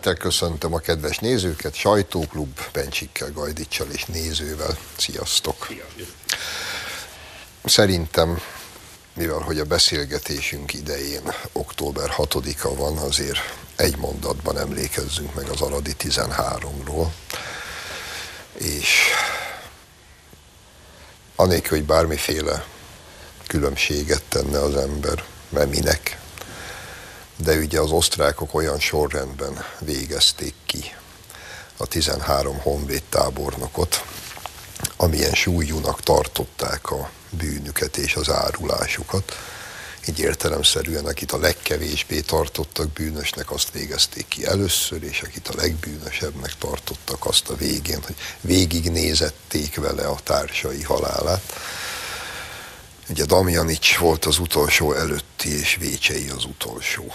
Tisztelettel köszöntöm a kedves nézőket, Sajtóklub, Pencsikkel, Gajdicsal és nézővel. Sziasztok! Szerintem, mivel hogy a beszélgetésünk idején október 6-a van, azért egy mondatban emlékezzünk meg az Aradi 13-ról, és anélkül, hogy bármiféle különbséget tenne az ember, mert minek, de ugye az osztrákok olyan sorrendben végezték ki a 13 honvéd tábornokot, amilyen súlyúnak tartották a bűnüket és az árulásukat. Így értelemszerűen, akit a legkevésbé tartottak bűnösnek, azt végezték ki először, és akit a legbűnösebbnek tartottak, azt a végén, hogy végignézették vele a társai halálát. Ugye Damjanics volt az utolsó előtti, és Vécsei az utolsó.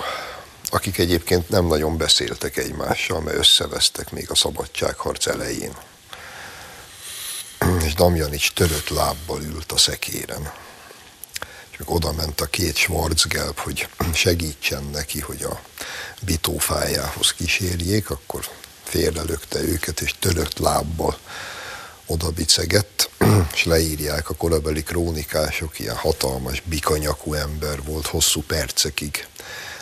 Akik egyébként nem nagyon beszéltek egymással, mert összevesztek még a szabadságharc elején. És Damjanics törött lábbal ült a szekéren. És még oda ment a két Schwarzgelb, hogy segítsen neki, hogy a bitófájához kísérjék, akkor félrelökte őket, és törött lábbal oda bicegett, és leírják a korabeli krónikások, ilyen hatalmas, bikanyakú ember volt hosszú percekig.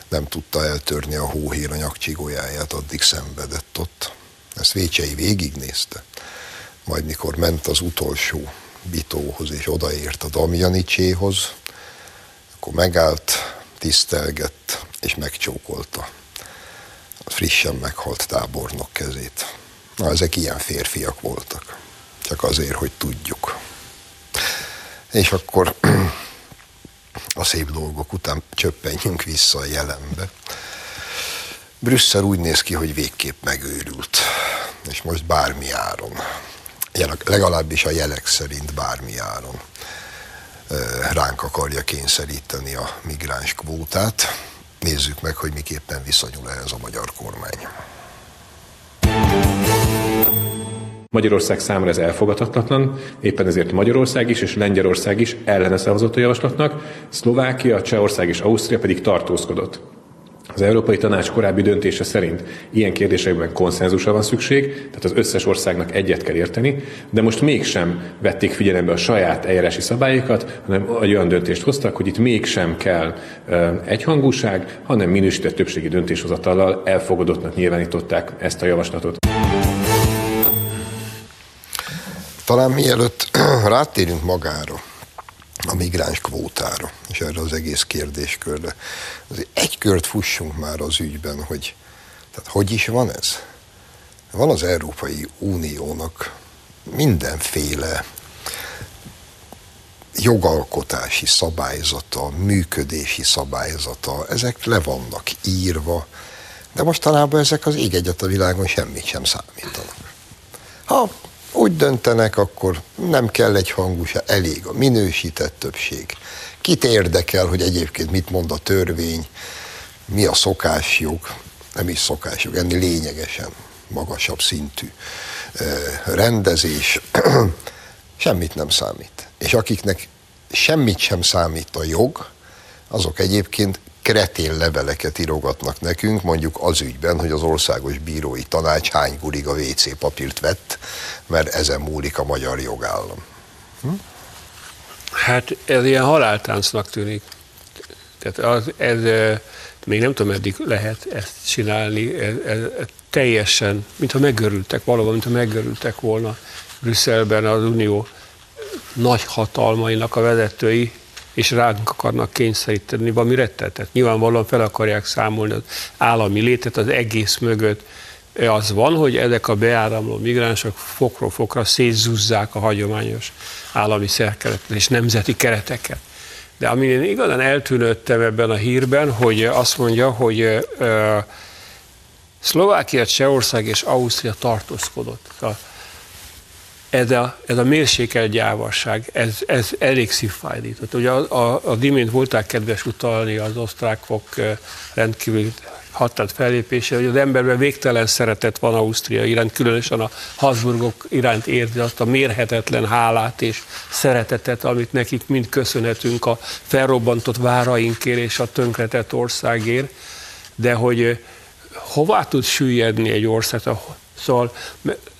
Nem tudta eltörni a hóhér a nyakcsigójáját, addig szenvedett ott. Ezt Vécsei végignézte. Majd mikor ment az utolsó bitóhoz, és odaért a Damjanicséhoz, akkor megállt, tisztelgett, és megcsókolta a frissen meghalt tábornok kezét. Na, ezek ilyen férfiak voltak csak azért, hogy tudjuk. És akkor a szép dolgok után csöppenjünk vissza a jelenbe. Brüsszel úgy néz ki, hogy végképp megőrült, és most bármi áron, legalábbis a jelek szerint bármi áron ránk akarja kényszeríteni a migráns kvótát. Nézzük meg, hogy miképpen viszonyul ehhez a magyar kormány. Magyarország számára ez elfogadhatatlan, éppen ezért Magyarország is és Lengyelország is ellene szavazott a javaslatnak, Szlovákia, Csehország és Ausztria pedig tartózkodott. Az Európai Tanács korábbi döntése szerint ilyen kérdésekben konszenzusra van szükség, tehát az összes országnak egyet kell érteni, de most mégsem vették figyelembe a saját eljárási szabályokat, hanem egy olyan döntést hoztak, hogy itt mégsem kell egyhangúság, hanem minősített többségi döntéshozatallal elfogadottnak nyilvánították ezt a javaslatot. Talán mielőtt rátérünk magára, a migráns kvótára, és erre az egész kérdéskörre, azért egy kört fussunk már az ügyben, hogy tehát hogy is van ez? Van az Európai Uniónak mindenféle jogalkotási szabályzata, működési szabályzata, ezek le vannak írva, de mostanában ezek az ég egyet a világon semmit sem számítanak. Ha úgy döntenek, akkor nem kell egy hangú se, elég a minősített többség. Kit érdekel, hogy egyébként mit mond a törvény, mi a szokásjog, nem is szokásjog, ennél lényegesen magasabb szintű rendezés, semmit nem számít. És akiknek semmit sem számít a jog, azok egyébként kretén leveleket írogatnak nekünk, mondjuk az ügyben, hogy az országos bírói tanács hány gurig a WC papírt vett, mert ezen múlik a magyar jogállam. Hm? Hát ez ilyen haláltáncnak tűnik. Tehát az, ez, még nem tudom, meddig lehet ezt csinálni, ez, ez, ez teljesen, mintha megörültek, valóban, mintha megörültek volna Brüsszelben az Unió nagy hatalmainak a vezetői, és ránk akarnak kényszeríteni valami rettetet. Nyilvánvalóan fel akarják számolni az állami létet az egész mögött. Az van, hogy ezek a beáramló migránsok fokról fokra szétzúzzák a hagyományos állami szerkeretet és nemzeti kereteket. De amin én igazán eltűnődtem ebben a hírben, hogy azt mondja, hogy uh, Szlovákia, Csehország és Ausztria tartózkodott. Szóval ez a, ez a mérsékelt gyávarság, ez, ez elég szívfájdított. Ugye a, a, a dimént volták kedves utalni az osztrákok rendkívül határt fellépése, hogy az emberben végtelen szeretet van Ausztria iránt, különösen a Habsburgok iránt érzi azt a mérhetetlen hálát és szeretetet, amit nekik mind köszönhetünk a felrobbantott várainkért és a tönkretett országért, de hogy hová tud süllyedni egy ország, Szóval,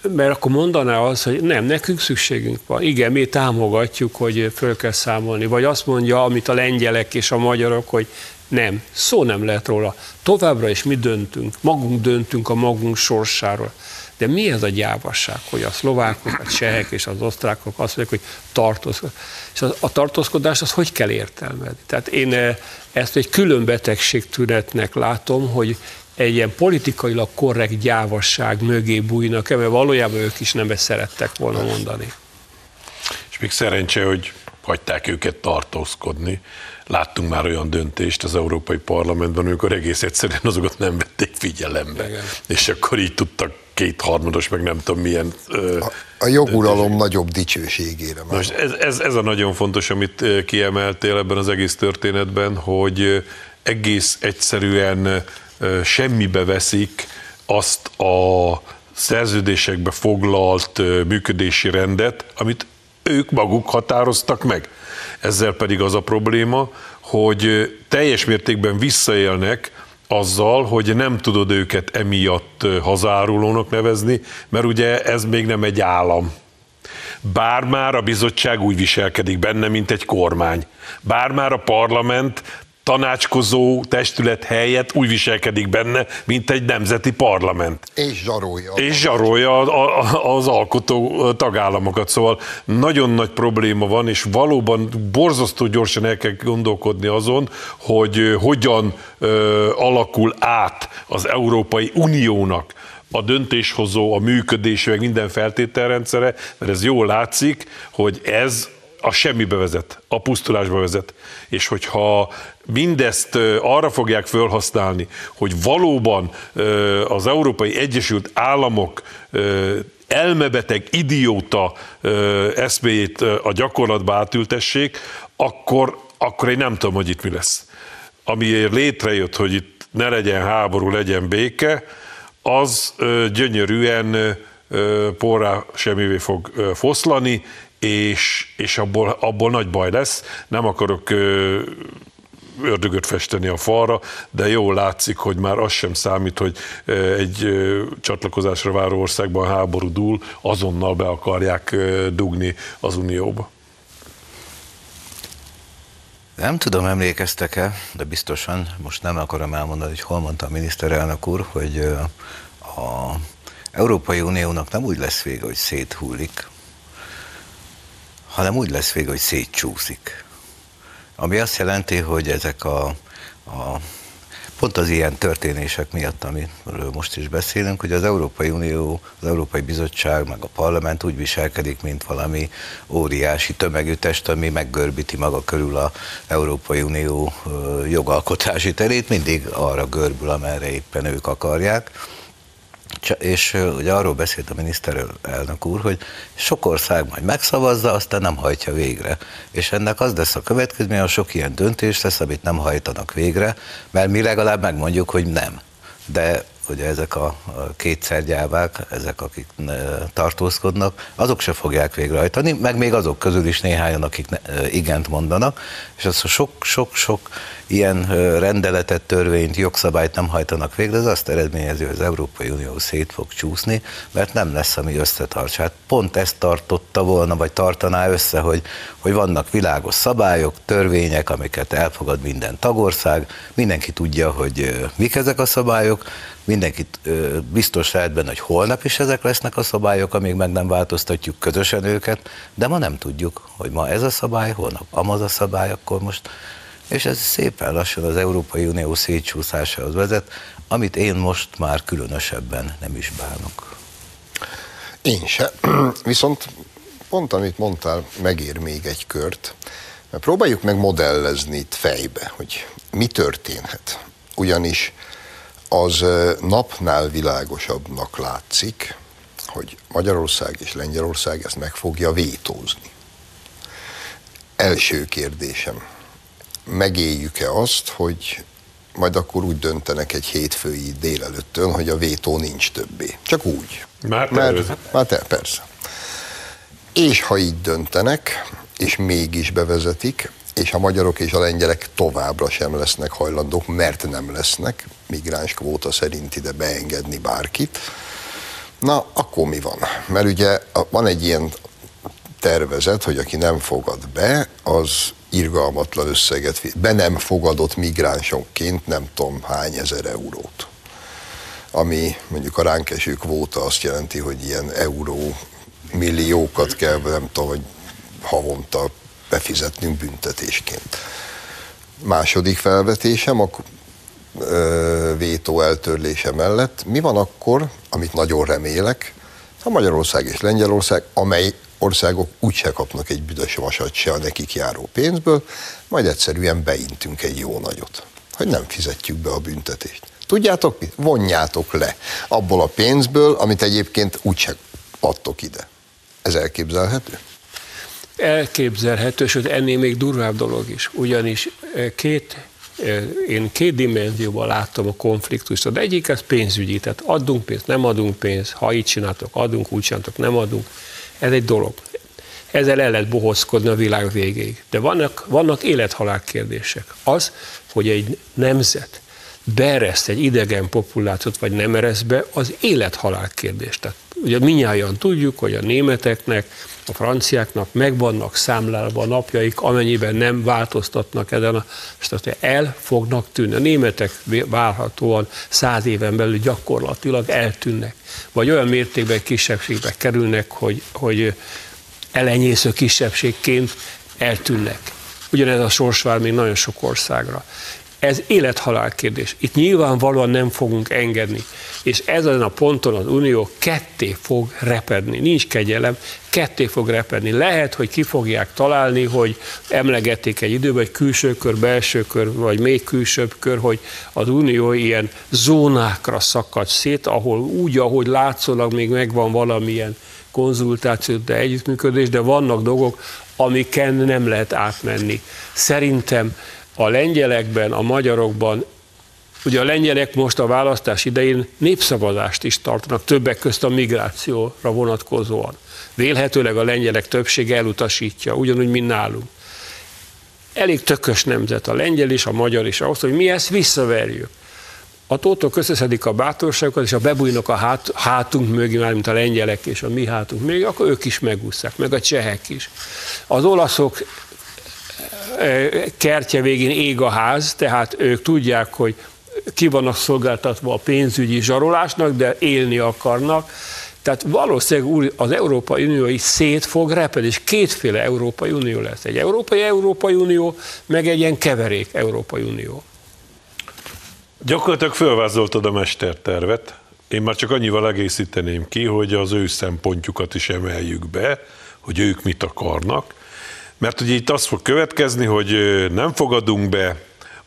mert akkor mondaná az, hogy nem, nekünk szükségünk van. Igen, mi támogatjuk, hogy föl kell számolni. Vagy azt mondja, amit a lengyelek és a magyarok, hogy nem, szó nem lehet róla. Továbbra is mi döntünk, magunk döntünk a magunk sorsáról. De mi ez a gyávasság, hogy a szlovákok, a csehek és az osztrákok azt mondják, hogy tartózkodás. És a, tartózkodás az hogy kell értelmezni? Tehát én eh, ezt egy külön betegségtünetnek látom, hogy egy ilyen politikailag korrekt gyávasság mögé bújnak, mert valójában ők is nem ezt szerettek volna mondani. És még szerencse, hogy hagyták őket tartózkodni. Láttunk már olyan döntést az Európai Parlamentben, amikor egész egyszerűen azokat nem vették figyelembe. Igen. És akkor így tudtak kétharmados, meg nem tudom milyen... A, a joguralom döntés. nagyobb dicsőségére. Most ez, ez, ez a nagyon fontos, amit kiemeltél ebben az egész történetben, hogy egész egyszerűen semmibe veszik azt a szerződésekbe foglalt működési rendet, amit ők maguk határoztak meg. Ezzel pedig az a probléma, hogy teljes mértékben visszaélnek azzal, hogy nem tudod őket emiatt hazárulónak nevezni, mert ugye ez még nem egy állam. Bár már a bizottság úgy viselkedik benne, mint egy kormány. Bár már a parlament tanácskozó testület helyett úgy viselkedik benne, mint egy nemzeti parlament. És zsarolja. És zsarolja az alkotó tagállamokat. Szóval nagyon nagy probléma van, és valóban borzasztó gyorsan el kell gondolkodni azon, hogy hogyan alakul át az Európai Uniónak a döntéshozó, a működése, meg minden feltételrendszere, mert ez jól látszik, hogy ez a semmibe vezet, a pusztulásba vezet. És hogyha mindezt arra fogják felhasználni, hogy valóban az Európai Egyesült Államok elmebeteg, idióta eszméjét a gyakorlatba átültessék, akkor, akkor én nem tudom, hogy itt mi lesz. Amiért létrejött, hogy itt ne legyen háború, legyen béke, az gyönyörűen porrá semmivé fog foszlani, és, és abból, abból nagy baj lesz. Nem akarok ördögöt festeni a falra, de jól látszik, hogy már az sem számít, hogy egy csatlakozásra váró országban háború dúl, azonnal be akarják dugni az Unióba. Nem tudom, emlékeztek-e, de biztosan, most nem akarom elmondani, hogy hol mondta a miniszterelnök úr, hogy a Európai Uniónak nem úgy lesz vége, hogy széthullik, hanem úgy lesz vége, hogy szétcsúszik. Ami azt jelenti, hogy ezek a, a pont az ilyen történések miatt, amiről most is beszélünk, hogy az Európai Unió, az Európai Bizottság, meg a parlament úgy viselkedik, mint valami óriási tömegű test, ami meggörbíti maga körül az Európai Unió jogalkotási terét, mindig arra görbül, amerre éppen ők akarják és ugye arról beszélt a miniszterelnök úr, hogy sok ország majd megszavazza, aztán nem hajtja végre. És ennek az lesz a következmény, hogy sok ilyen döntés lesz, amit nem hajtanak végre, mert mi legalább megmondjuk, hogy nem. De ugye ezek a, kétszer gyávák, ezek, akik tartózkodnak, azok se fogják végrehajtani, meg még azok közül is néhányan, akik igent mondanak, és az, sok-sok-sok ilyen rendeletet, törvényt, jogszabályt nem hajtanak végre, ez azt eredményezi, hogy az Európai Unió szét fog csúszni, mert nem lesz, ami összetartsa. Hát pont ezt tartotta volna, vagy tartaná össze, hogy, hogy vannak világos szabályok, törvények, amiket elfogad minden tagország, mindenki tudja, hogy mik ezek a szabályok, mindenkit biztos lehet benne, hogy holnap is ezek lesznek a szabályok, amíg meg nem változtatjuk közösen őket, de ma nem tudjuk, hogy ma ez a szabály, holnap amaz a szabály, akkor most és ez szépen lassan az Európai Unió szétcsúszásához vezet, amit én most már különösebben nem is bánok. Én se. Viszont pont amit mondtál, megér még egy kört. Próbáljuk meg modellezni itt fejbe, hogy mi történhet. Ugyanis az napnál világosabbnak látszik, hogy Magyarország és Lengyelország ezt meg fogja vétózni. Első kérdésem megéljük-e azt, hogy majd akkor úgy döntenek egy hétfői délelőttön, hogy a vétó nincs többé. Csak úgy. Már Mert, már te, persze. És ha így döntenek, és mégis bevezetik, és a magyarok és a lengyelek továbbra sem lesznek hajlandók, mert nem lesznek, migráns kvóta szerint ide beengedni bárkit. Na, akkor mi van? Mert ugye van egy ilyen tervezet, hogy aki nem fogad be, az irgalmatlan összeget, be nem fogadott migránsokként nem tudom hány ezer eurót. Ami mondjuk a ránk eső kvóta azt jelenti, hogy ilyen euró milliókat kell, nem tudom, hogy havonta befizetnünk büntetésként. Második felvetésem a vétó eltörlése mellett. Mi van akkor, amit nagyon remélek, ha Magyarország és Lengyelország, amely országok úgyse kapnak egy büdös vasat se a nekik járó pénzből, majd egyszerűen beintünk egy jó nagyot, hogy nem fizetjük be a büntetést. Tudjátok mit? Vonjátok le abból a pénzből, amit egyébként úgyse adtok ide. Ez elképzelhető? Elképzelhető, sőt ennél még durvább dolog is. Ugyanis eh, két eh, én két dimenzióban láttam a konfliktust. Az egyik az pénzügyi, tehát adunk pénzt, nem adunk pénzt, ha így csináltok, adunk, úgy csináltok, nem adunk. Ez egy dolog. Ezzel el lehet bohozkodni a világ végéig. De vannak, vannak élethalál kérdések. Az, hogy egy nemzet beereszt egy idegen populációt, vagy nem ereszt be, az élethalál kérdés. Tehát ugye minnyáján tudjuk, hogy a németeknek, a franciáknak megvannak számlálva a napjaik, amennyiben nem változtatnak ezen a tehát el fognak tűnni. A németek várhatóan száz éven belül gyakorlatilag eltűnnek. Vagy olyan mértékben kisebbségbe kerülnek, hogy, hogy elenyésző kisebbségként eltűnnek. Ugyanez a sors vár még nagyon sok országra. Ez élethalál kérdés. Itt nyilvánvalóan nem fogunk engedni. És ezen a ponton az Unió ketté fog repedni. Nincs kegyelem, ketté fog repedni. Lehet, hogy ki fogják találni, hogy emlegették egy időben, hogy külső kör, belső kör, vagy még külsőbb kör, hogy az Unió ilyen zónákra szakad szét, ahol úgy, ahogy látszólag még megvan valamilyen konzultáció, de együttműködés, de vannak dolgok, amiken nem lehet átmenni. Szerintem a lengyelekben, a magyarokban, ugye a lengyelek most a választás idején népszavazást is tartanak, többek közt a migrációra vonatkozóan. Vélhetőleg a lengyelek többsége elutasítja, ugyanúgy, mint nálunk. Elég tökös nemzet a lengyel is, a magyar is ahhoz, hogy mi ezt visszaverjük. A tótok összeszedik a bátorságokat, és a bebújnak a hát, hátunk mögé, már mint a lengyelek és a mi hátunk mögé, akkor ők is megúszszák, meg a csehek is. Az olaszok kertje végén ég a ház, tehát ők tudják, hogy ki vannak szolgáltatva a pénzügyi zsarolásnak, de élni akarnak. Tehát valószínűleg az Európai Unió is szét fog repedni, és kétféle Európai Unió lesz. Egy Európai Európai Unió, meg egy ilyen keverék Európai Unió. Gyakorlatilag fölvázoltad a mestertervet. Én már csak annyival egészíteném ki, hogy az ő szempontjukat is emeljük be, hogy ők mit akarnak, mert ugye itt az fog következni, hogy nem fogadunk be,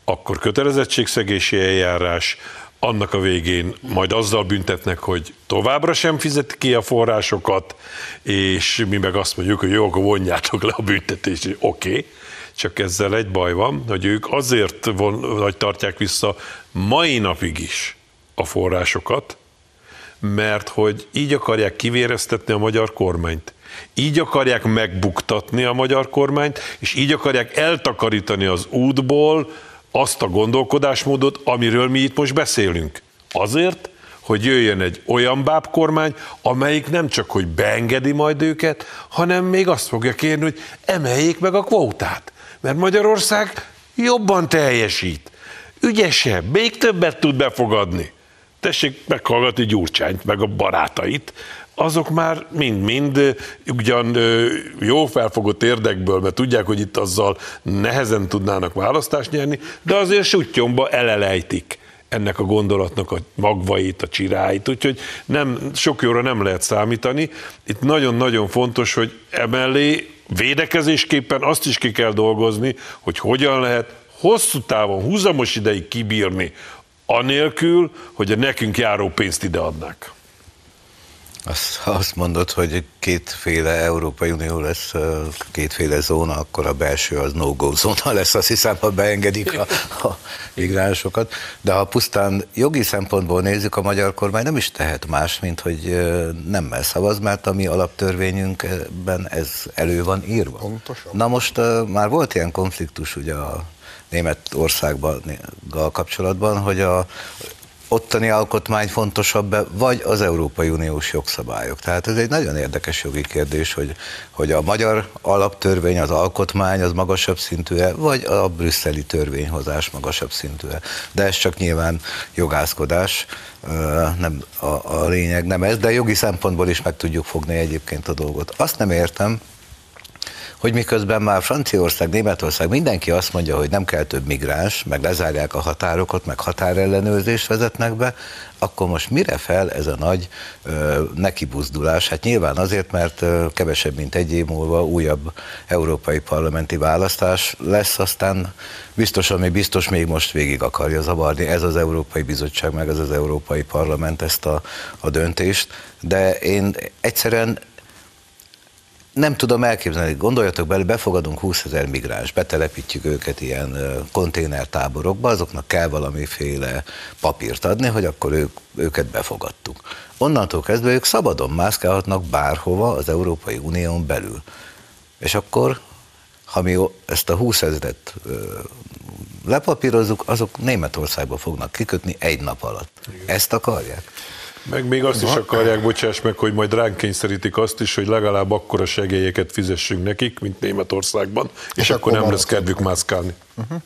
akkor kötelezettségszegési eljárás, annak a végén majd azzal büntetnek, hogy továbbra sem fizet ki a forrásokat, és mi meg azt mondjuk, hogy jó, akkor vonjátok le a büntetést, oké, okay. csak ezzel egy baj van, hogy ők azért von, vagy tartják vissza mai napig is a forrásokat, mert hogy így akarják kivéreztetni a magyar kormányt. Így akarják megbuktatni a magyar kormányt, és így akarják eltakarítani az útból azt a gondolkodásmódot, amiről mi itt most beszélünk. Azért, hogy jöjjön egy olyan bábkormány, amelyik nem csak, hogy beengedi majd őket, hanem még azt fogja kérni, hogy emeljék meg a kvótát. Mert Magyarország jobban teljesít, ügyesebb, még többet tud befogadni. Tessék meghallgatni Gyurcsányt, meg a barátait, azok már mind-mind ugyan jó felfogott érdekből, mert tudják, hogy itt azzal nehezen tudnának választást nyerni, de azért sutyomba elelejtik ennek a gondolatnak a magvait, a csiráit, úgyhogy nem, sok jóra nem lehet számítani. Itt nagyon-nagyon fontos, hogy emellé védekezésképpen azt is ki kell dolgozni, hogy hogyan lehet hosszú távon, húzamos ideig kibírni, anélkül, hogy a nekünk járó pénzt ide Azt, azt mondod, hogy kétféle Európai Unió lesz, kétféle zóna, akkor a belső az no-go zóna lesz, azt hiszem, ha beengedik a, a migránsokat. De ha pusztán jogi szempontból nézzük, a magyar kormány nem is tehet más, mint hogy nemmel szavaz, mert a mi alaptörvényünkben ez elő van írva. Pontosan. Na most már volt ilyen konfliktus ugye a Németországban kapcsolatban, hogy a ottani alkotmány fontosabb -e, vagy az Európai Uniós jogszabályok. Tehát ez egy nagyon érdekes jogi kérdés, hogy, hogy a magyar alaptörvény, az alkotmány az magasabb szintű-e, vagy a brüsszeli törvényhozás magasabb szintű-e. De ez csak nyilván jogászkodás, nem a, a lényeg nem ez, de jogi szempontból is meg tudjuk fogni egyébként a dolgot. Azt nem értem, hogy miközben már Franciaország, Németország, mindenki azt mondja, hogy nem kell több migráns, meg lezárják a határokat, meg határellenőrzést vezetnek be, akkor most mire fel ez a nagy ö, nekibuzdulás? Hát nyilván azért, mert ö, kevesebb, mint egy év múlva újabb európai parlamenti választás lesz, aztán biztos, ami biztos még most végig akarja zavarni, ez az Európai Bizottság, meg ez az Európai Parlament ezt a, a döntést, de én egyszerűen nem tudom elképzelni, gondoljatok bele, befogadunk 20 ezer migráns, betelepítjük őket ilyen konténertáborokba, azoknak kell valamiféle papírt adni, hogy akkor ők, őket befogadtuk. Onnantól kezdve ők szabadon mászkálhatnak bárhova az Európai Unión belül. És akkor, ha mi ezt a 20 ezeret lepapírozzuk, azok Németországba fognak kikötni egy nap alatt. Ezt akarják? Meg még azt is akarják, bocsáss meg, hogy majd ránk kényszerítik azt is, hogy legalább akkora segélyeket fizessünk nekik, mint Németországban, és, és akkor, akkor nem lesz kedvük mászkálni. Uh-huh.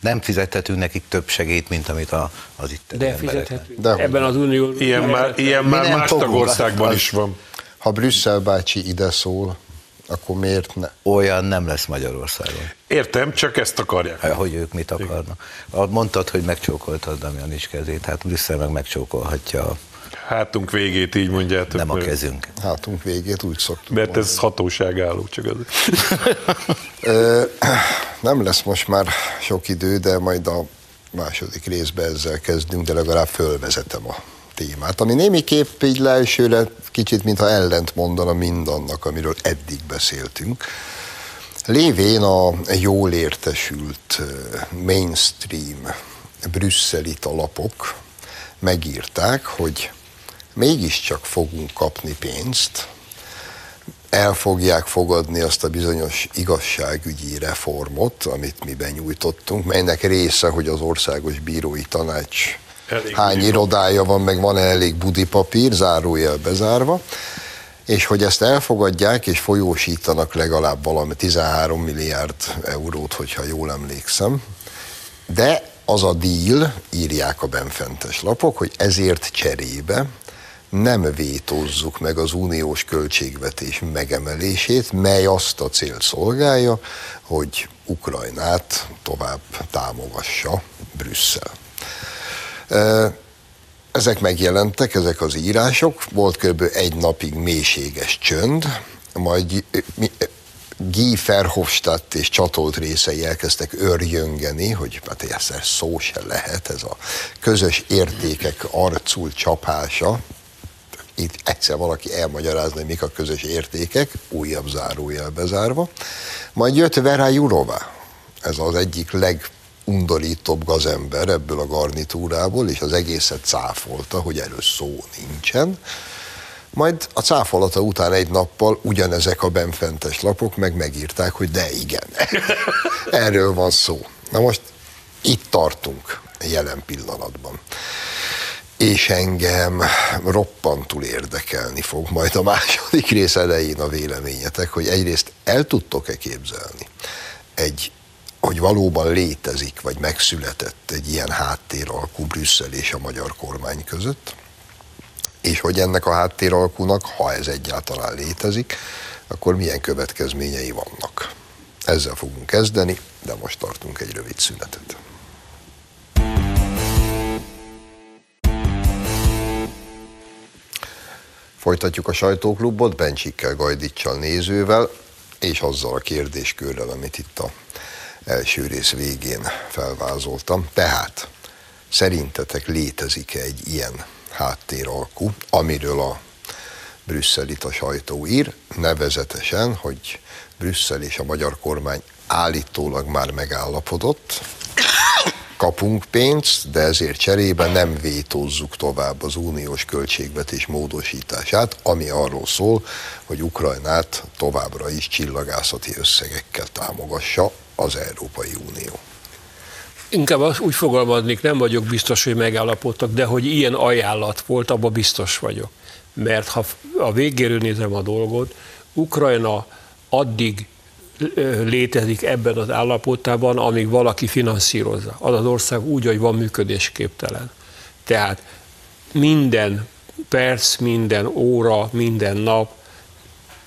Nem fizethetünk nekik több segélyt, mint amit a, az itt De fizethetünk. De Ebben az unió... Ilyen már, ilyen már más tagországban is van. Ha Brüsszel bácsi ide szól, akkor miért ne? Olyan nem lesz Magyarországon. Értem, csak ezt akarják. Hát, hogy ők mit akarnak. Mondtad, hogy megcsókoltad Damian is kezét, hát Brüsszel meg megcsókolhatja hátunk végét, így mondjátok. Nem a kezünk. Hátunk végét úgy szoktuk Mert mondani. ez hatóságálló, csak az. nem lesz most már sok idő, de majd a második részbe ezzel kezdünk, de legalább fölvezetem a témát, ami némiképp így leelsőre kicsit, mintha ellent mondana mindannak, amiről eddig beszéltünk. Lévén a jól értesült mainstream brüsszeli talapok megírták, hogy mégiscsak fogunk kapni pénzt, el fogják fogadni azt a bizonyos igazságügyi reformot, amit mi benyújtottunk, melynek része, hogy az Országos Bírói Tanács elég hány irodája van, meg van-e elég budipapír, zárójel bezárva, és hogy ezt elfogadják és folyósítanak legalább valami 13 milliárd eurót, hogyha jól emlékszem, de az a deal, írják a benfentes lapok, hogy ezért cserébe nem vétózzuk meg az uniós költségvetés megemelését, mely azt a célt szolgálja, hogy Ukrajnát tovább támogassa Brüsszel. Ezek megjelentek, ezek az írások, volt kb. egy napig mélységes csönd, majd Guy Verhofstadt és csatolt részei elkezdtek örjöngeni, hogy hát ez szó se lehet, ez a közös értékek arcul csapása, itt egyszer valaki elmagyarázni, mik a közös értékek, újabb zárójel bezárva. Majd jött Vera Jurova, ez az egyik legundorítóbb gazember ebből a garnitúrából, és az egészet cáfolta, hogy erről szó nincsen. Majd a cáfolata után egy nappal ugyanezek a benfentes lapok meg megírták, hogy de igen, erről van szó. Na most itt tartunk jelen pillanatban és engem roppantul érdekelni fog majd a második rész elején a véleményetek, hogy egyrészt el tudtok-e képzelni egy hogy valóban létezik, vagy megszületett egy ilyen háttéralkú Brüsszel és a magyar kormány között, és hogy ennek a háttéralkunak, ha ez egyáltalán létezik, akkor milyen következményei vannak. Ezzel fogunk kezdeni, de most tartunk egy rövid szünetet. Folytatjuk a sajtóklubot Bencsikkel, Gajdicsal, nézővel, és azzal a kérdéskörrel, amit itt a első rész végén felvázoltam. Tehát szerintetek létezik-e egy ilyen háttéralkú, amiről a brüsszelit a sajtó ír, nevezetesen, hogy Brüsszel és a magyar kormány állítólag már megállapodott, kapunk pénzt, de ezért cserébe nem vétózzuk tovább az uniós költségvetés módosítását, ami arról szól, hogy Ukrajnát továbbra is csillagászati összegekkel támogassa az Európai Unió. Inkább úgy fogalmaznék, nem vagyok biztos, hogy megállapodtak, de hogy ilyen ajánlat volt, abban biztos vagyok. Mert ha a végéről nézem a dolgot, Ukrajna addig létezik ebben az állapotában, amíg valaki finanszírozza. Az az ország úgy, hogy van működésképtelen. Tehát minden perc, minden óra, minden nap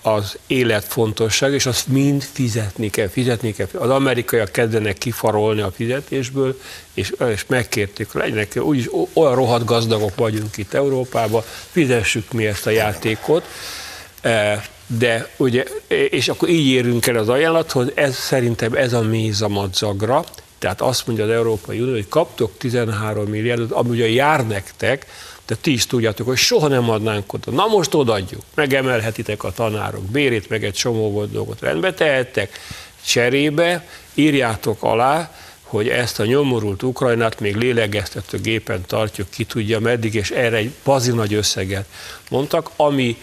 az életfontosság, és azt mind fizetni kell, fizetni kell. Az amerikaiak kezdenek kifarolni a fizetésből, és, és megkérték, legyenek, úgyis olyan rohadt gazdagok vagyunk itt Európában, fizessük mi ezt a játékot, e, de ugye, és akkor így érünk el az ajánlathoz, ez szerintem ez a méz a madzagra, tehát azt mondja az Európai Unió, hogy kaptok 13 milliárdot, ami ugye jár nektek, de ti is tudjátok, hogy soha nem adnánk oda. Na most odaadjuk, megemelhetitek a tanárok bérét, meg egy csomó dolgot rendbe tehettek, cserébe írjátok alá, hogy ezt a nyomorult Ukrajnát még lélegeztető gépen tartjuk, ki tudja meddig, és erre egy bazi nagy összeget mondtak, ami,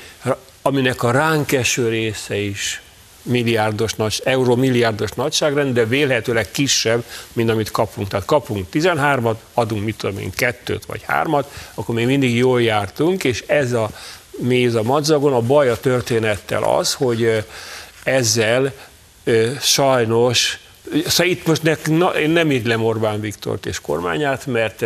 aminek a ránk eső része is milliárdos nagy, euró milliárdos nagyságrend, de vélhetőleg kisebb, mint amit kapunk. Tehát kapunk 13-at, adunk mit tudom én, kettőt vagy hármat, akkor még mindig jól jártunk, és ez a méz a madzagon. A baj a történettel az, hogy ezzel sajnos, szóval itt most ne, na, én nem írlem Orbán Viktort és kormányát, mert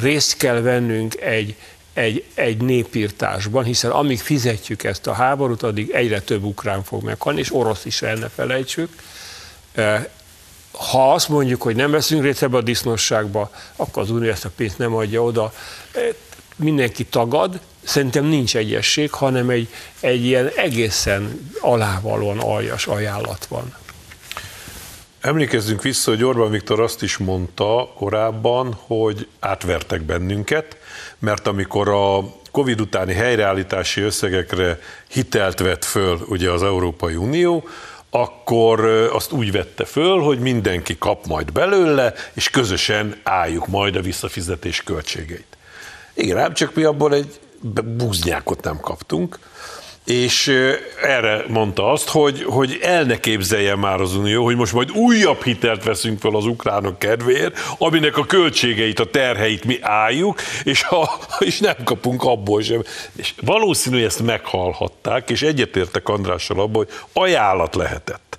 részt kell vennünk egy egy, egy népírtásban, hiszen amíg fizetjük ezt a háborút, addig egyre több ukrán fog meghalni, és orosz is el ne felejtsük. Ha azt mondjuk, hogy nem veszünk részt ebbe a disznosságba, akkor az Unió ezt a pénzt nem adja oda. Mindenki tagad, szerintem nincs egyesség, hanem egy, egy ilyen egészen alávalóan aljas ajánlat van. Emlékezzünk vissza, hogy Orbán Viktor azt is mondta korábban, hogy átvertek bennünket, mert amikor a Covid utáni helyreállítási összegekre hitelt vett föl ugye az Európai Unió, akkor azt úgy vette föl, hogy mindenki kap majd belőle, és közösen álljuk majd a visszafizetés költségeit. Igen, ám csak mi abból egy buznyákot nem kaptunk, és erre mondta azt, hogy, hogy el ne képzelje már az Unió, hogy most majd újabb hitelt veszünk fel az ukránok kedvéért, aminek a költségeit, a terheit mi álljuk, és, ha, és nem kapunk abból sem. És valószínű, hogy ezt meghallhatták, és egyetértek Andrással abban, hogy ajánlat lehetett.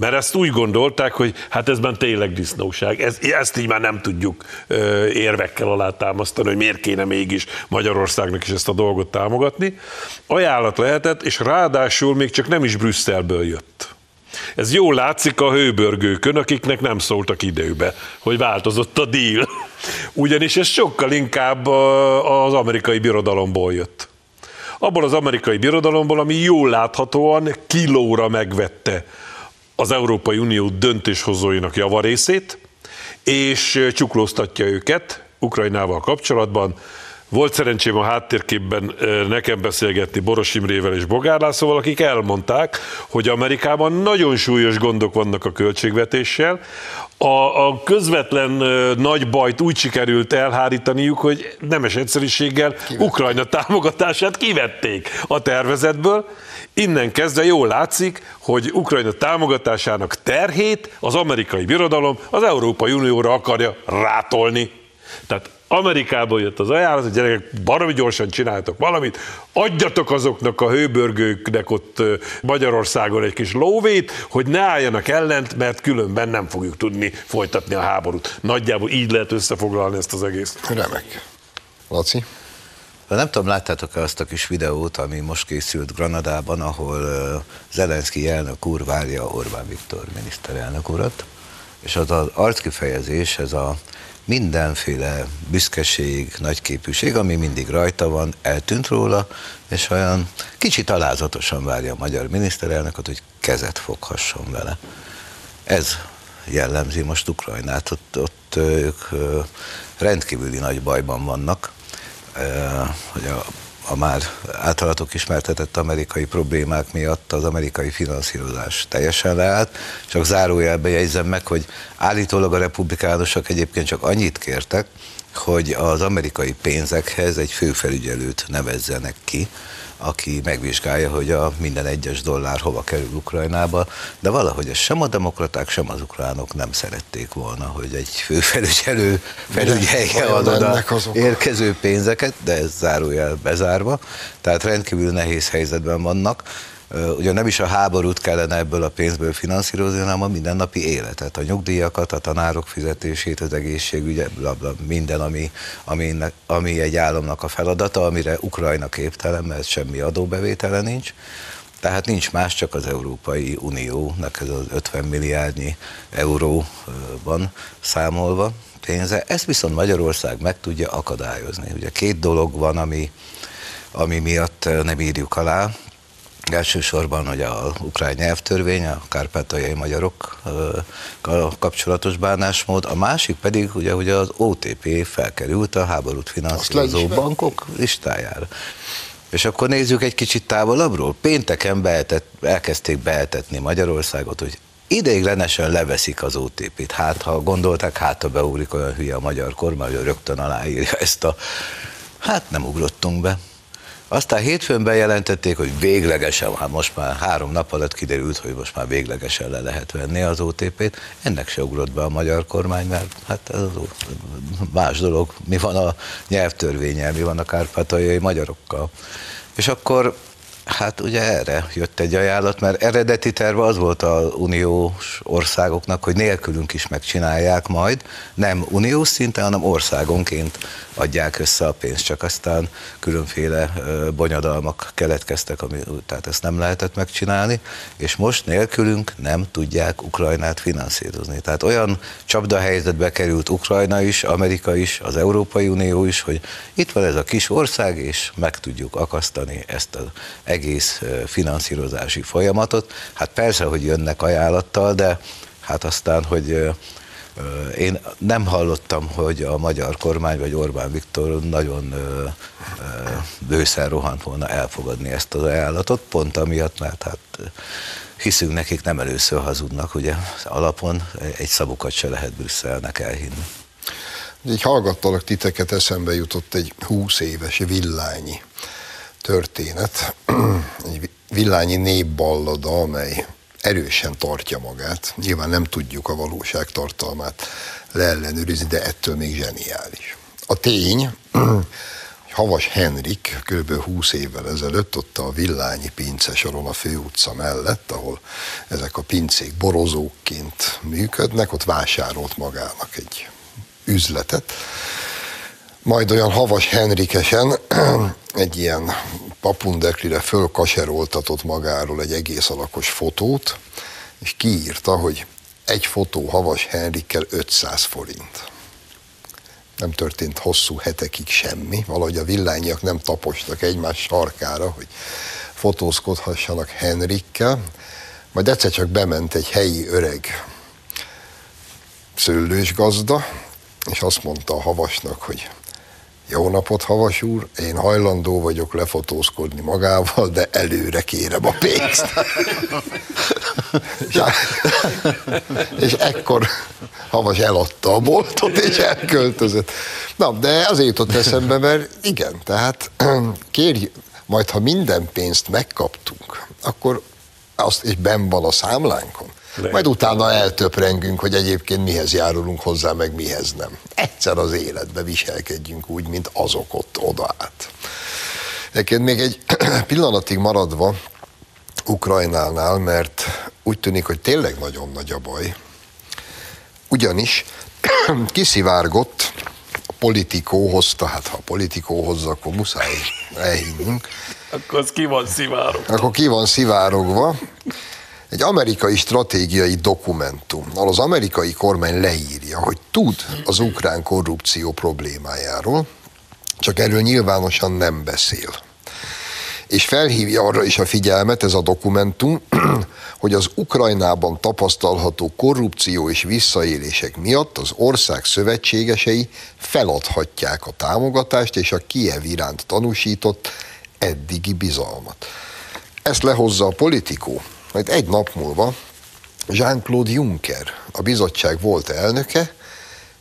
Mert ezt úgy gondolták, hogy hát ez már tényleg disznóság. Ez, ezt így már nem tudjuk ö, érvekkel alátámasztani, hogy miért kéne mégis Magyarországnak is ezt a dolgot támogatni. Ajánlat lehetett, és ráadásul még csak nem is Brüsszelből jött. Ez jól látszik a hőbörgőkön, akiknek nem szóltak időbe, hogy változott a deal. Ugyanis ez sokkal inkább az amerikai birodalomból jött. Abból az amerikai birodalomból, ami jól láthatóan kilóra megvette az Európai Unió döntéshozóinak javarészét, és csuklóztatja őket Ukrajnával kapcsolatban. Volt szerencsém a háttérképben nekem beszélgetni Boros Imrével és Bogár Lászlóval, akik elmondták, hogy Amerikában nagyon súlyos gondok vannak a költségvetéssel. A, a közvetlen nagy bajt úgy sikerült elhárítaniuk, hogy nemes egyszerűséggel Ukrajna támogatását kivették a tervezetből, Innen kezdve jól látszik, hogy Ukrajna támogatásának terhét az amerikai birodalom az Európai Unióra akarja rátolni. Tehát Amerikából jött az ajánlat, hogy gyerekek, baromi gyorsan csináltok valamit, adjatok azoknak a hőbörgőknek ott Magyarországon egy kis lóvét, hogy ne álljanak ellent, mert különben nem fogjuk tudni folytatni a háborút. Nagyjából így lehet összefoglalni ezt az egész. Remek. Laci? Nem tudom, láttátok-e azt a kis videót, ami most készült Granadában, ahol Zelenszky elnök úr várja Orbán Viktor miniszterelnök urat, és az az arckifejezés, ez a mindenféle büszkeség, nagyképűség, ami mindig rajta van, eltűnt róla, és olyan kicsit alázatosan várja a magyar miniszterelnököt, hogy kezet foghasson vele. Ez jellemzi most Ukrajnát, ott, ott ők rendkívüli nagy bajban vannak, hogy a a már általatok ismertetett amerikai problémák miatt az amerikai finanszírozás teljesen leállt. Csak zárójelbe jegyzem meg, hogy állítólag a republikánusok egyébként csak annyit kértek, hogy az amerikai pénzekhez egy főfelügyelőt nevezzenek ki, aki megvizsgálja, hogy a minden egyes dollár hova kerül Ukrajnába, de valahogy ezt sem a demokraták, sem az ukránok nem szerették volna, hogy egy főfelügyelő felügyelje az oda érkező pénzeket, de ez zárójel bezárva, tehát rendkívül nehéz helyzetben vannak ugye nem is a háborút kellene ebből a pénzből finanszírozni, hanem a mindennapi életet, a nyugdíjakat, a tanárok fizetését, az egészségügyet, bla, bla, minden, ami, ami, ami egy államnak a feladata, amire Ukrajna képtelen, mert semmi adóbevétele nincs. Tehát nincs más, csak az Európai Uniónak ez az 50 milliárdnyi euróban számolva pénze. Ezt viszont Magyarország meg tudja akadályozni. Ugye két dolog van, ami, ami miatt nem írjuk alá. Elsősorban hogy a ukrán nyelvtörvény, a kárpátaljai magyarokkal kapcsolatos bánásmód, a másik pedig ugye, hogy az OTP felkerült a háborút finanszírozó bankok listájára. És akkor nézzük egy kicsit távolabbról. Pénteken behetett, elkezdték behetetni Magyarországot, hogy ideiglenesen leveszik az OTP-t. Hát, ha gondolták, hát ha beugrik olyan hülye a magyar kormány, hogy rögtön aláírja ezt a... Hát nem ugrottunk be. Aztán hétfőn bejelentették, hogy véglegesen, hát most már három nap alatt kiderült, hogy most már véglegesen le lehet venni az OTP-t. Ennek se ugrott be a magyar kormány, mert hát ez az más dolog. Mi van a nyelvtörvényel, mi van a kárpátaljai magyarokkal. És akkor Hát ugye erre jött egy ajánlat, mert eredeti terve az volt a uniós országoknak, hogy nélkülünk is megcsinálják majd, nem uniós szinten, hanem országonként adják össze a pénzt, csak aztán különféle bonyodalmak keletkeztek, ami, tehát ezt nem lehetett megcsinálni, és most nélkülünk nem tudják Ukrajnát finanszírozni. Tehát olyan csapdahelyzetbe került Ukrajna is, Amerika is, az Európai Unió is, hogy itt van ez a kis ország, és meg tudjuk akasztani ezt az egész finanszírozási folyamatot. Hát persze, hogy jönnek ajánlattal, de hát aztán, hogy én nem hallottam, hogy a magyar kormány vagy Orbán Viktor nagyon bőszen rohant volna elfogadni ezt az ajánlatot, pont amiatt, mert hát hiszünk nekik, nem először hazudnak, ugye alapon egy szavukat se lehet Brüsszelnek elhinni. Így hallgattalak titeket, eszembe jutott egy húsz éves villányi történet, egy villányi népballada, amely erősen tartja magát. Nyilván nem tudjuk a valóság tartalmát leellenőrizni, de ettől még zseniális. A tény, hogy Havas Henrik kb. 20 évvel ezelőtt ott a Villányi pince soron a főutca mellett, ahol ezek a pincék borozókként működnek, ott vásárolt magának egy üzletet, majd olyan havas Henrikesen egy ilyen papundeklire fölkaseroltatott magáról egy egész alakos fotót, és kiírta, hogy egy fotó havas Henrikkel 500 forint. Nem történt hosszú hetekig semmi, valahogy a villányiak nem tapostak egymás sarkára, hogy fotózkodhassanak Henrikkel, majd egyszer csak bement egy helyi öreg szőlős gazda, és azt mondta a havasnak, hogy jó napot, Havas úr, én hajlandó vagyok lefotózkodni magával, de előre kérem a pénzt. és, és ekkor Havas eladta a boltot, és elköltözött. Na, de azért jutott eszembe, mert igen, tehát kérj, majd ha minden pénzt megkaptunk, akkor azt is ben van a számlánkon, lehet. Majd utána eltöprengünk, hogy egyébként mihez járulunk hozzá, meg mihez nem. Egyszer az életbe viselkedjünk úgy, mint azok ott oda át. Egyébként még egy pillanatig maradva Ukrajnánál, mert úgy tűnik, hogy tényleg nagyon nagy a baj. Ugyanis kiszivárgott a politikó hozta, hát ha a politikó hozza, akkor muszáj elhinnünk. akkor az ki van szivárogva. Akkor ki van szivárogva, egy amerikai stratégiai dokumentum, ahol az amerikai kormány leírja, hogy tud az ukrán korrupció problémájáról, csak erről nyilvánosan nem beszél. És felhívja arra is a figyelmet ez a dokumentum, hogy az Ukrajnában tapasztalható korrupció és visszaélések miatt az ország szövetségesei feladhatják a támogatást és a Kiev iránt tanúsított eddigi bizalmat. Ezt lehozza a politikó, majd egy nap múlva Jean-Claude Juncker, a bizottság volt elnöke,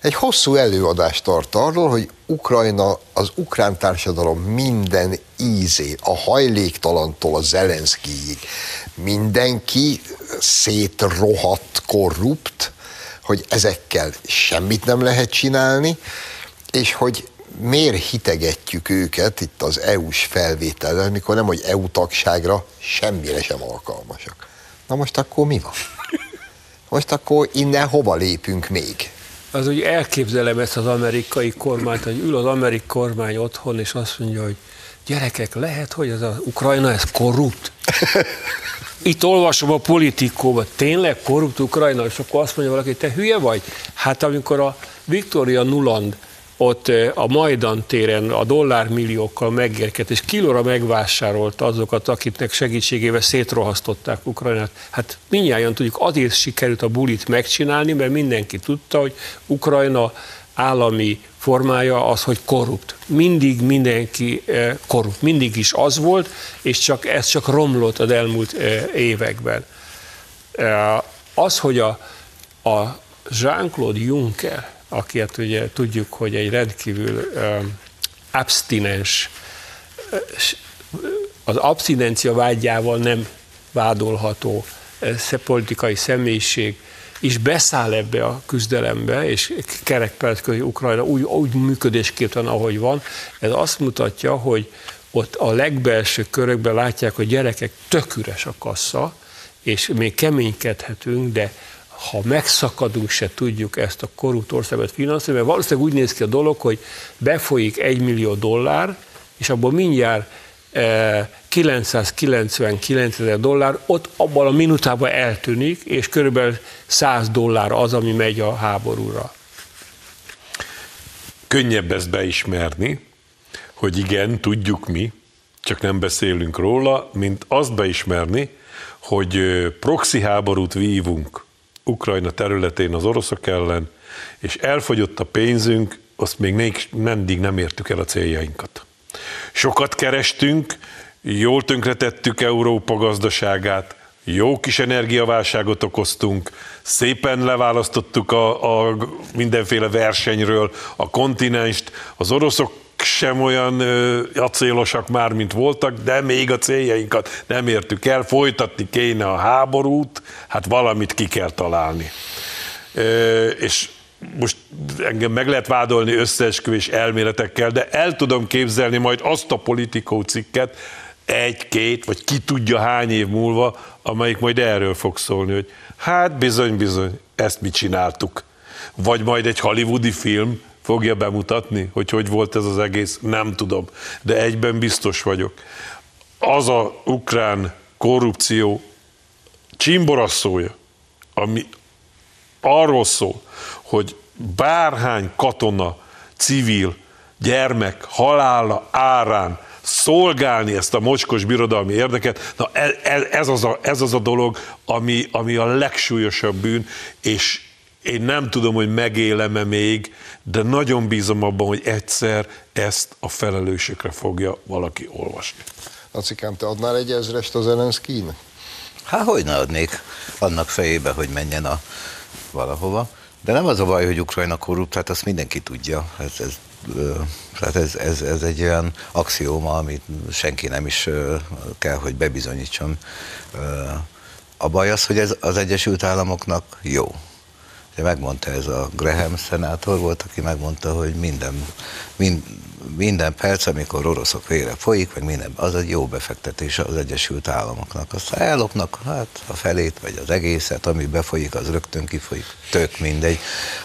egy hosszú előadást tart arról, hogy Ukrajna, az ukrán társadalom minden ízé, a hajléktalantól a Zelenszkijig, mindenki szétrohadt, korrupt, hogy ezekkel semmit nem lehet csinálni, és hogy miért hitegetjük őket itt az EU-s felvétellel, mikor nem, hogy EU tagságra semmire sem alkalmasak. Na most akkor mi van? Most akkor innen hova lépünk még? Az úgy elképzelem ezt az amerikai kormányt, hogy ül az amerikai kormány otthon, és azt mondja, hogy gyerekek, lehet, hogy ez az Ukrajna, ez korrupt? Itt olvasom a politikóban, tényleg korrupt Ukrajna, és akkor azt mondja valaki, te hülye vagy? Hát amikor a Victoria Nuland ott a Majdan téren a dollármilliókkal megérkezett, és kilóra megvásárolta azokat, akiknek segítségével szétrohasztották Ukrajnát. Hát mindjárt tudjuk, azért sikerült a bulit megcsinálni, mert mindenki tudta, hogy Ukrajna állami formája az, hogy korrupt. Mindig mindenki korrupt. Mindig is az volt, és csak ez csak romlott az elmúlt években. Az, hogy a, a Jean-Claude Juncker akiet ugye tudjuk, hogy egy rendkívül abstinens, az abszinencia vágyával nem vádolható politikai személyiség is beszáll ebbe a küzdelembe, és kerekperc közé Ukrajna úgy, úgy működésképpen, ahogy van, ez azt mutatja, hogy ott a legbelső körökben látják, hogy gyerekek tök üres a kassa, és még keménykedhetünk, de ha megszakadunk, se tudjuk ezt a korrupt országot finanszírozni, mert valószínűleg úgy néz ki a dolog, hogy befolyik egy millió dollár, és abból mindjárt 999 ezer dollár ott abban a minutában eltűnik, és körülbelül 100 dollár az, ami megy a háborúra. Könnyebb ezt beismerni, hogy igen, tudjuk mi, csak nem beszélünk róla, mint azt beismerni, hogy proxy háborút vívunk Ukrajna területén az oroszok ellen, és elfogyott a pénzünk, azt még mindig nem értük el a céljainkat. Sokat kerestünk, jól tönkretettük Európa gazdaságát, jó kis energiaválságot okoztunk, szépen leválasztottuk a, a mindenféle versenyről a kontinenst, az oroszok sem olyan ö, acélosak már, mint voltak, de még a céljainkat nem értük el, folytatni kéne a háborút, hát valamit ki kell találni. Ö, és most engem meg lehet vádolni összeesküvés elméletekkel, de el tudom képzelni majd azt a politikó cikket, egy-két, vagy ki tudja hány év múlva, amelyik majd erről fog szólni, hogy hát bizony-bizony, ezt mi csináltuk. Vagy majd egy hollywoodi film, fogja bemutatni, hogy hogy volt ez az egész, nem tudom. De egyben biztos vagyok. Az a ukrán korrupció csimborasszója, ami arról szól, hogy bárhány katona, civil, gyermek halála árán szolgálni ezt a mocskos birodalmi érdeket, na ez, ez, az, a, ez az a dolog, ami, ami a legsúlyosabb bűn, és én nem tudom, hogy megélem-e még, de nagyon bízom abban, hogy egyszer ezt a felelősökre fogja valaki olvasni. Lacikám, te adnál egy ezrest az Zelenszkijnek? Hát hogy ne adnék annak fejébe, hogy menjen a valahova. De nem az a baj, hogy Ukrajna korrupt, hát azt mindenki tudja. Ez, ez, tehát ez, ez, ez egy olyan axióma, amit senki nem is kell, hogy bebizonyítson. A baj az, hogy ez az Egyesült Államoknak jó. De megmondta ez a Graham szenátor volt, aki megmondta, hogy minden, mind, minden perc, amikor oroszok vére folyik, meg minden, az egy jó befektetés az Egyesült Államoknak. Aztán ellopnak hát a felét, vagy az egészet, ami befolyik, az rögtön kifolyik, tök mindegy.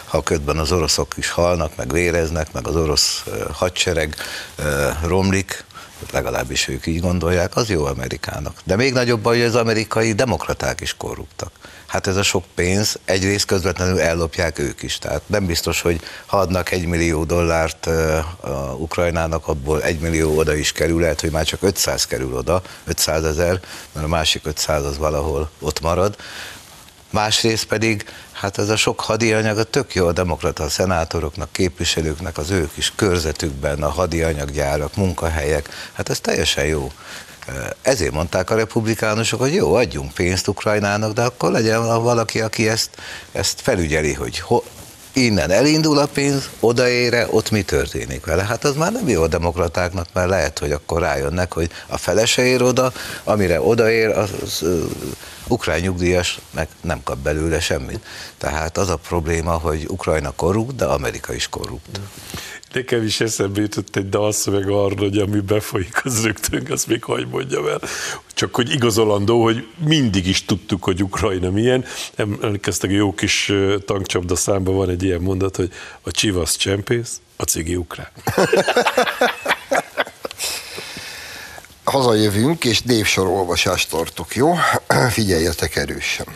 Ha ködben az oroszok is halnak, meg véreznek, meg az orosz hadsereg romlik, legalábbis ők így gondolják, az jó Amerikának. De még nagyobb baj, hogy az amerikai demokraták is korruptak hát ez a sok pénz egyrészt közvetlenül ellopják ők is. Tehát nem biztos, hogy ha adnak egy millió dollárt a Ukrajnának, abból egy millió oda is kerül, lehet, hogy már csak 500 kerül oda, 500 ezer, mert a másik 500 az valahol ott marad. Másrészt pedig, hát ez a sok hadianyag a tök jó a demokrata szenátoroknak, képviselőknek, az ők is körzetükben, a hadianyaggyárak, munkahelyek, hát ez teljesen jó. Ezért mondták a republikánusok, hogy jó, adjunk pénzt Ukrajnának, de akkor legyen valaki, aki ezt, ezt felügyeli, hogy ho, innen elindul a pénz, odaére, ott mi történik vele. Hát az már nem jó a demokratáknak, mert lehet, hogy akkor rájönnek, hogy a felese ér oda, amire odaér, az, az uh, ukrán nyugdíjas meg nem kap belőle semmit. Tehát az a probléma, hogy Ukrajna korrupt, de Amerika is korrupt. Nekem is eszembe jutott egy dalszöveg arra, hogy ami befolyik, az rögtön, azt még hogy mondjam el. Csak hogy igazolandó, hogy mindig is tudtuk, hogy Ukrajna milyen. Emlékeztek, jó kis tankcsapda számban van egy ilyen mondat, hogy a csivasz csempész, a cigi ukrán. Hazajövünk, és névsorolvasást tartok, jó? Figyeljetek erősen.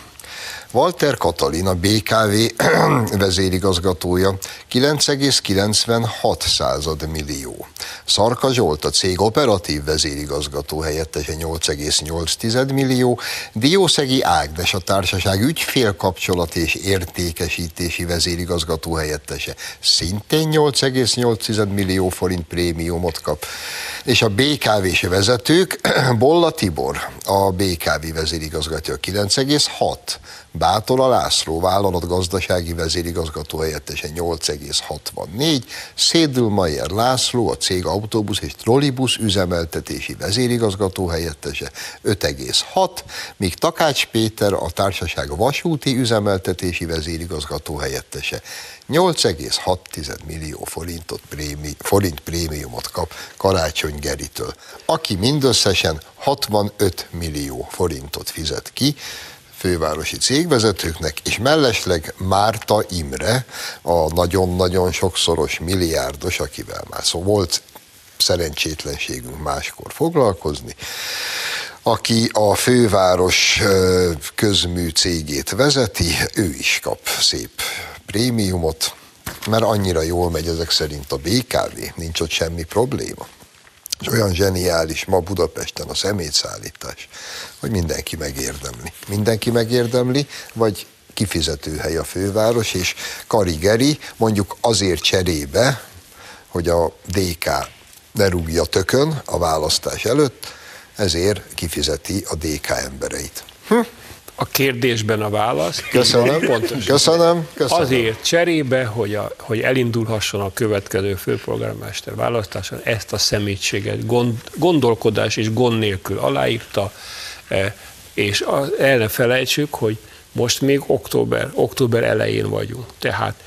Walter Katalin, a BKV vezérigazgatója 9,96 század millió. Szarka Zsolt, a cég operatív vezérigazgató helyettese 8,8 millió. Diószegi Ágnes, a társaság ügyfélkapcsolat és értékesítési vezérigazgató helyettese szintén 8,8 millió forint prémiumot kap. És a BKV-s vezetők, Bolla Tibor, a BKV vezérigazgatója 9,6 Bátola László, vállalat gazdasági vezérigazgató helyettese 8,64, Szédülmajer László, a cég autóbusz és trollibusz üzemeltetési vezérigazgató helyettese 5,6, míg Takács Péter, a társaság vasúti üzemeltetési vezérigazgató helyettese 8,6 millió forintot prémi, forint prémiumot kap Karácsony Geritől, aki mindösszesen 65 millió forintot fizet ki, fővárosi cégvezetőknek, és mellesleg Márta Imre, a nagyon-nagyon sokszoros milliárdos, akivel már szó volt szerencsétlenségünk máskor foglalkozni, aki a főváros közmű cégét vezeti, ő is kap szép prémiumot, mert annyira jól megy ezek szerint a BKV, nincs ott semmi probléma. És olyan zseniális ma Budapesten a szemétszállítás, hogy mindenki megérdemli. Mindenki megérdemli, vagy kifizetőhely a főváros, és Karigeri mondjuk azért cserébe, hogy a DK ne rúgja tökön a választás előtt, ezért kifizeti a DK embereit. Hm? A kérdésben a válasz. Köszönöm. Pontos. Köszönöm. Köszönöm. Azért cserébe, hogy, a, hogy elindulhasson a következő főpolgármester választáson, ezt a szemétséget gond, gondolkodás és gond nélkül aláírta, e, és el ne felejtsük, hogy most még október, október elején vagyunk. Tehát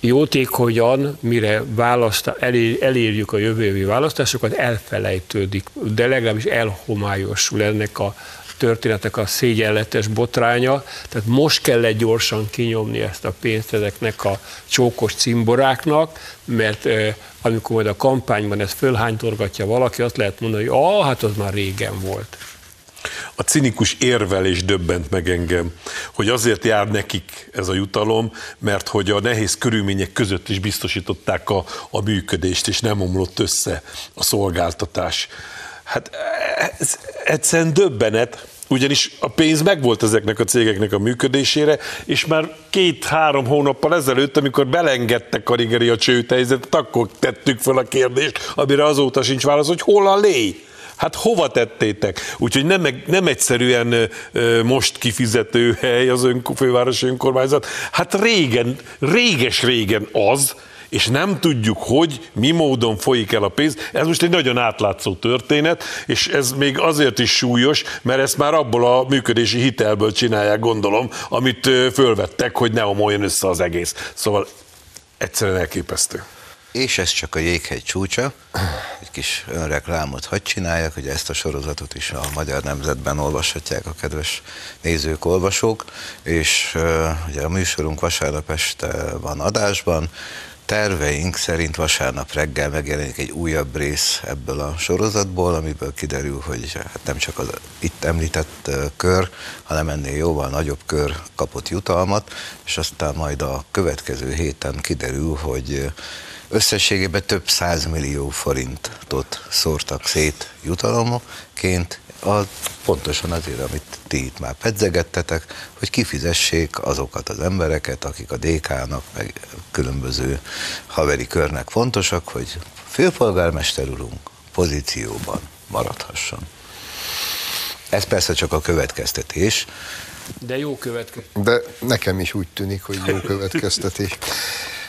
jótékonyan, mire választá, elérjük a jövő évi választásokat, elfelejtődik, de legalábbis elhomályosul ennek a történetek a szégyenletes botránya, tehát most kellett gyorsan kinyomni ezt a pénzt ezeknek a csókos cimboráknak, mert amikor majd a kampányban ezt fölhánytorgatja valaki, azt lehet mondani, hogy ah, hát az már régen volt. A cinikus érvelés döbbent meg engem, hogy azért jár nekik ez a jutalom, mert hogy a nehéz körülmények között is biztosították a, a működést, és nem omlott össze a szolgáltatás. Hát ez egyszerűen döbbenet, ugyanis a pénz megvolt ezeknek a cégeknek a működésére, és már két-három hónappal ezelőtt, amikor belengedtek Karigeri a csőtejzetet, akkor tettük fel a kérdést, amire azóta sincs válasz, hogy hol a léj? Hát hova tettétek? Úgyhogy nem, nem egyszerűen most kifizető hely az ön, fővárosi önkormányzat, hát régen, réges-régen az, és nem tudjuk, hogy mi módon folyik el a pénz. Ez most egy nagyon átlátszó történet, és ez még azért is súlyos, mert ezt már abból a működési hitelből csinálják, gondolom, amit fölvettek, hogy ne omoljon össze az egész. Szóval egyszerűen elképesztő. És ez csak a jéghegy csúcsa. Egy kis önreklámot hagy csináljak, hogy ezt a sorozatot is a Magyar Nemzetben olvashatják a kedves nézők, olvasók, és ugye a műsorunk vasárnap este van adásban, terveink szerint vasárnap reggel megjelenik egy újabb rész ebből a sorozatból, amiből kiderül, hogy hát nem csak az itt említett kör, hanem ennél jóval nagyobb kör kapott jutalmat, és aztán majd a következő héten kiderül, hogy összességében több százmillió forintot szórtak szét jutalomként, az pontosan azért, amit ti itt már pedzegettetek, hogy kifizessék azokat az embereket, akik a DK-nak, meg különböző haveri körnek fontosak, hogy főpolgármester urunk pozícióban maradhasson. Ez persze csak a következtetés. De jó következtetés. De nekem is úgy tűnik, hogy jó következtetés.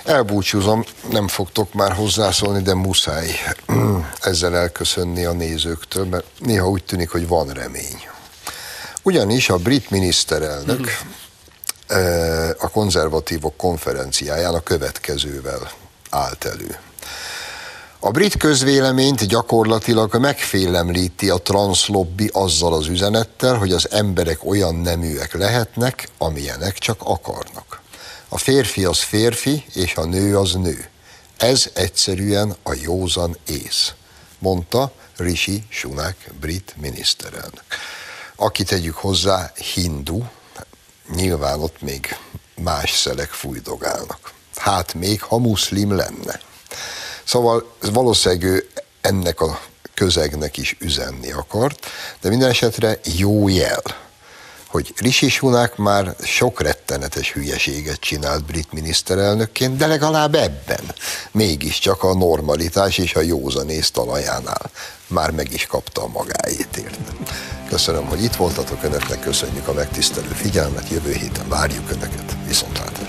Elbúcsúzom, nem fogtok már hozzászólni, de muszáj ezzel elköszönni a nézőktől, mert néha úgy tűnik, hogy van remény. Ugyanis a brit miniszterelnök eh, a konzervatívok konferenciáján a következővel állt elő. A brit közvéleményt gyakorlatilag megfélemlíti a transzlobbi azzal az üzenettel, hogy az emberek olyan neműek lehetnek, amilyenek csak akarnak. A férfi az férfi, és a nő az nő. Ez egyszerűen a józan ész, mondta Rishi Sunak brit miniszterelnök. Aki tegyük hozzá hindu, nyilván ott még más szelek fújdogálnak. Hát még, ha muszlim lenne. Szóval valószínűleg ő ennek a közegnek is üzenni akart, de minden esetre jó jel, hogy Rishi Sunak már sok rettenetes hülyeséget csinált brit miniszterelnökként, de legalább ebben mégiscsak a normalitás és a józanész talajánál már meg is kapta a magáét érte. Köszönöm, hogy itt voltatok, Önöknek köszönjük a megtisztelő figyelmet, jövő héten várjuk Önöket. Viszontlátásra!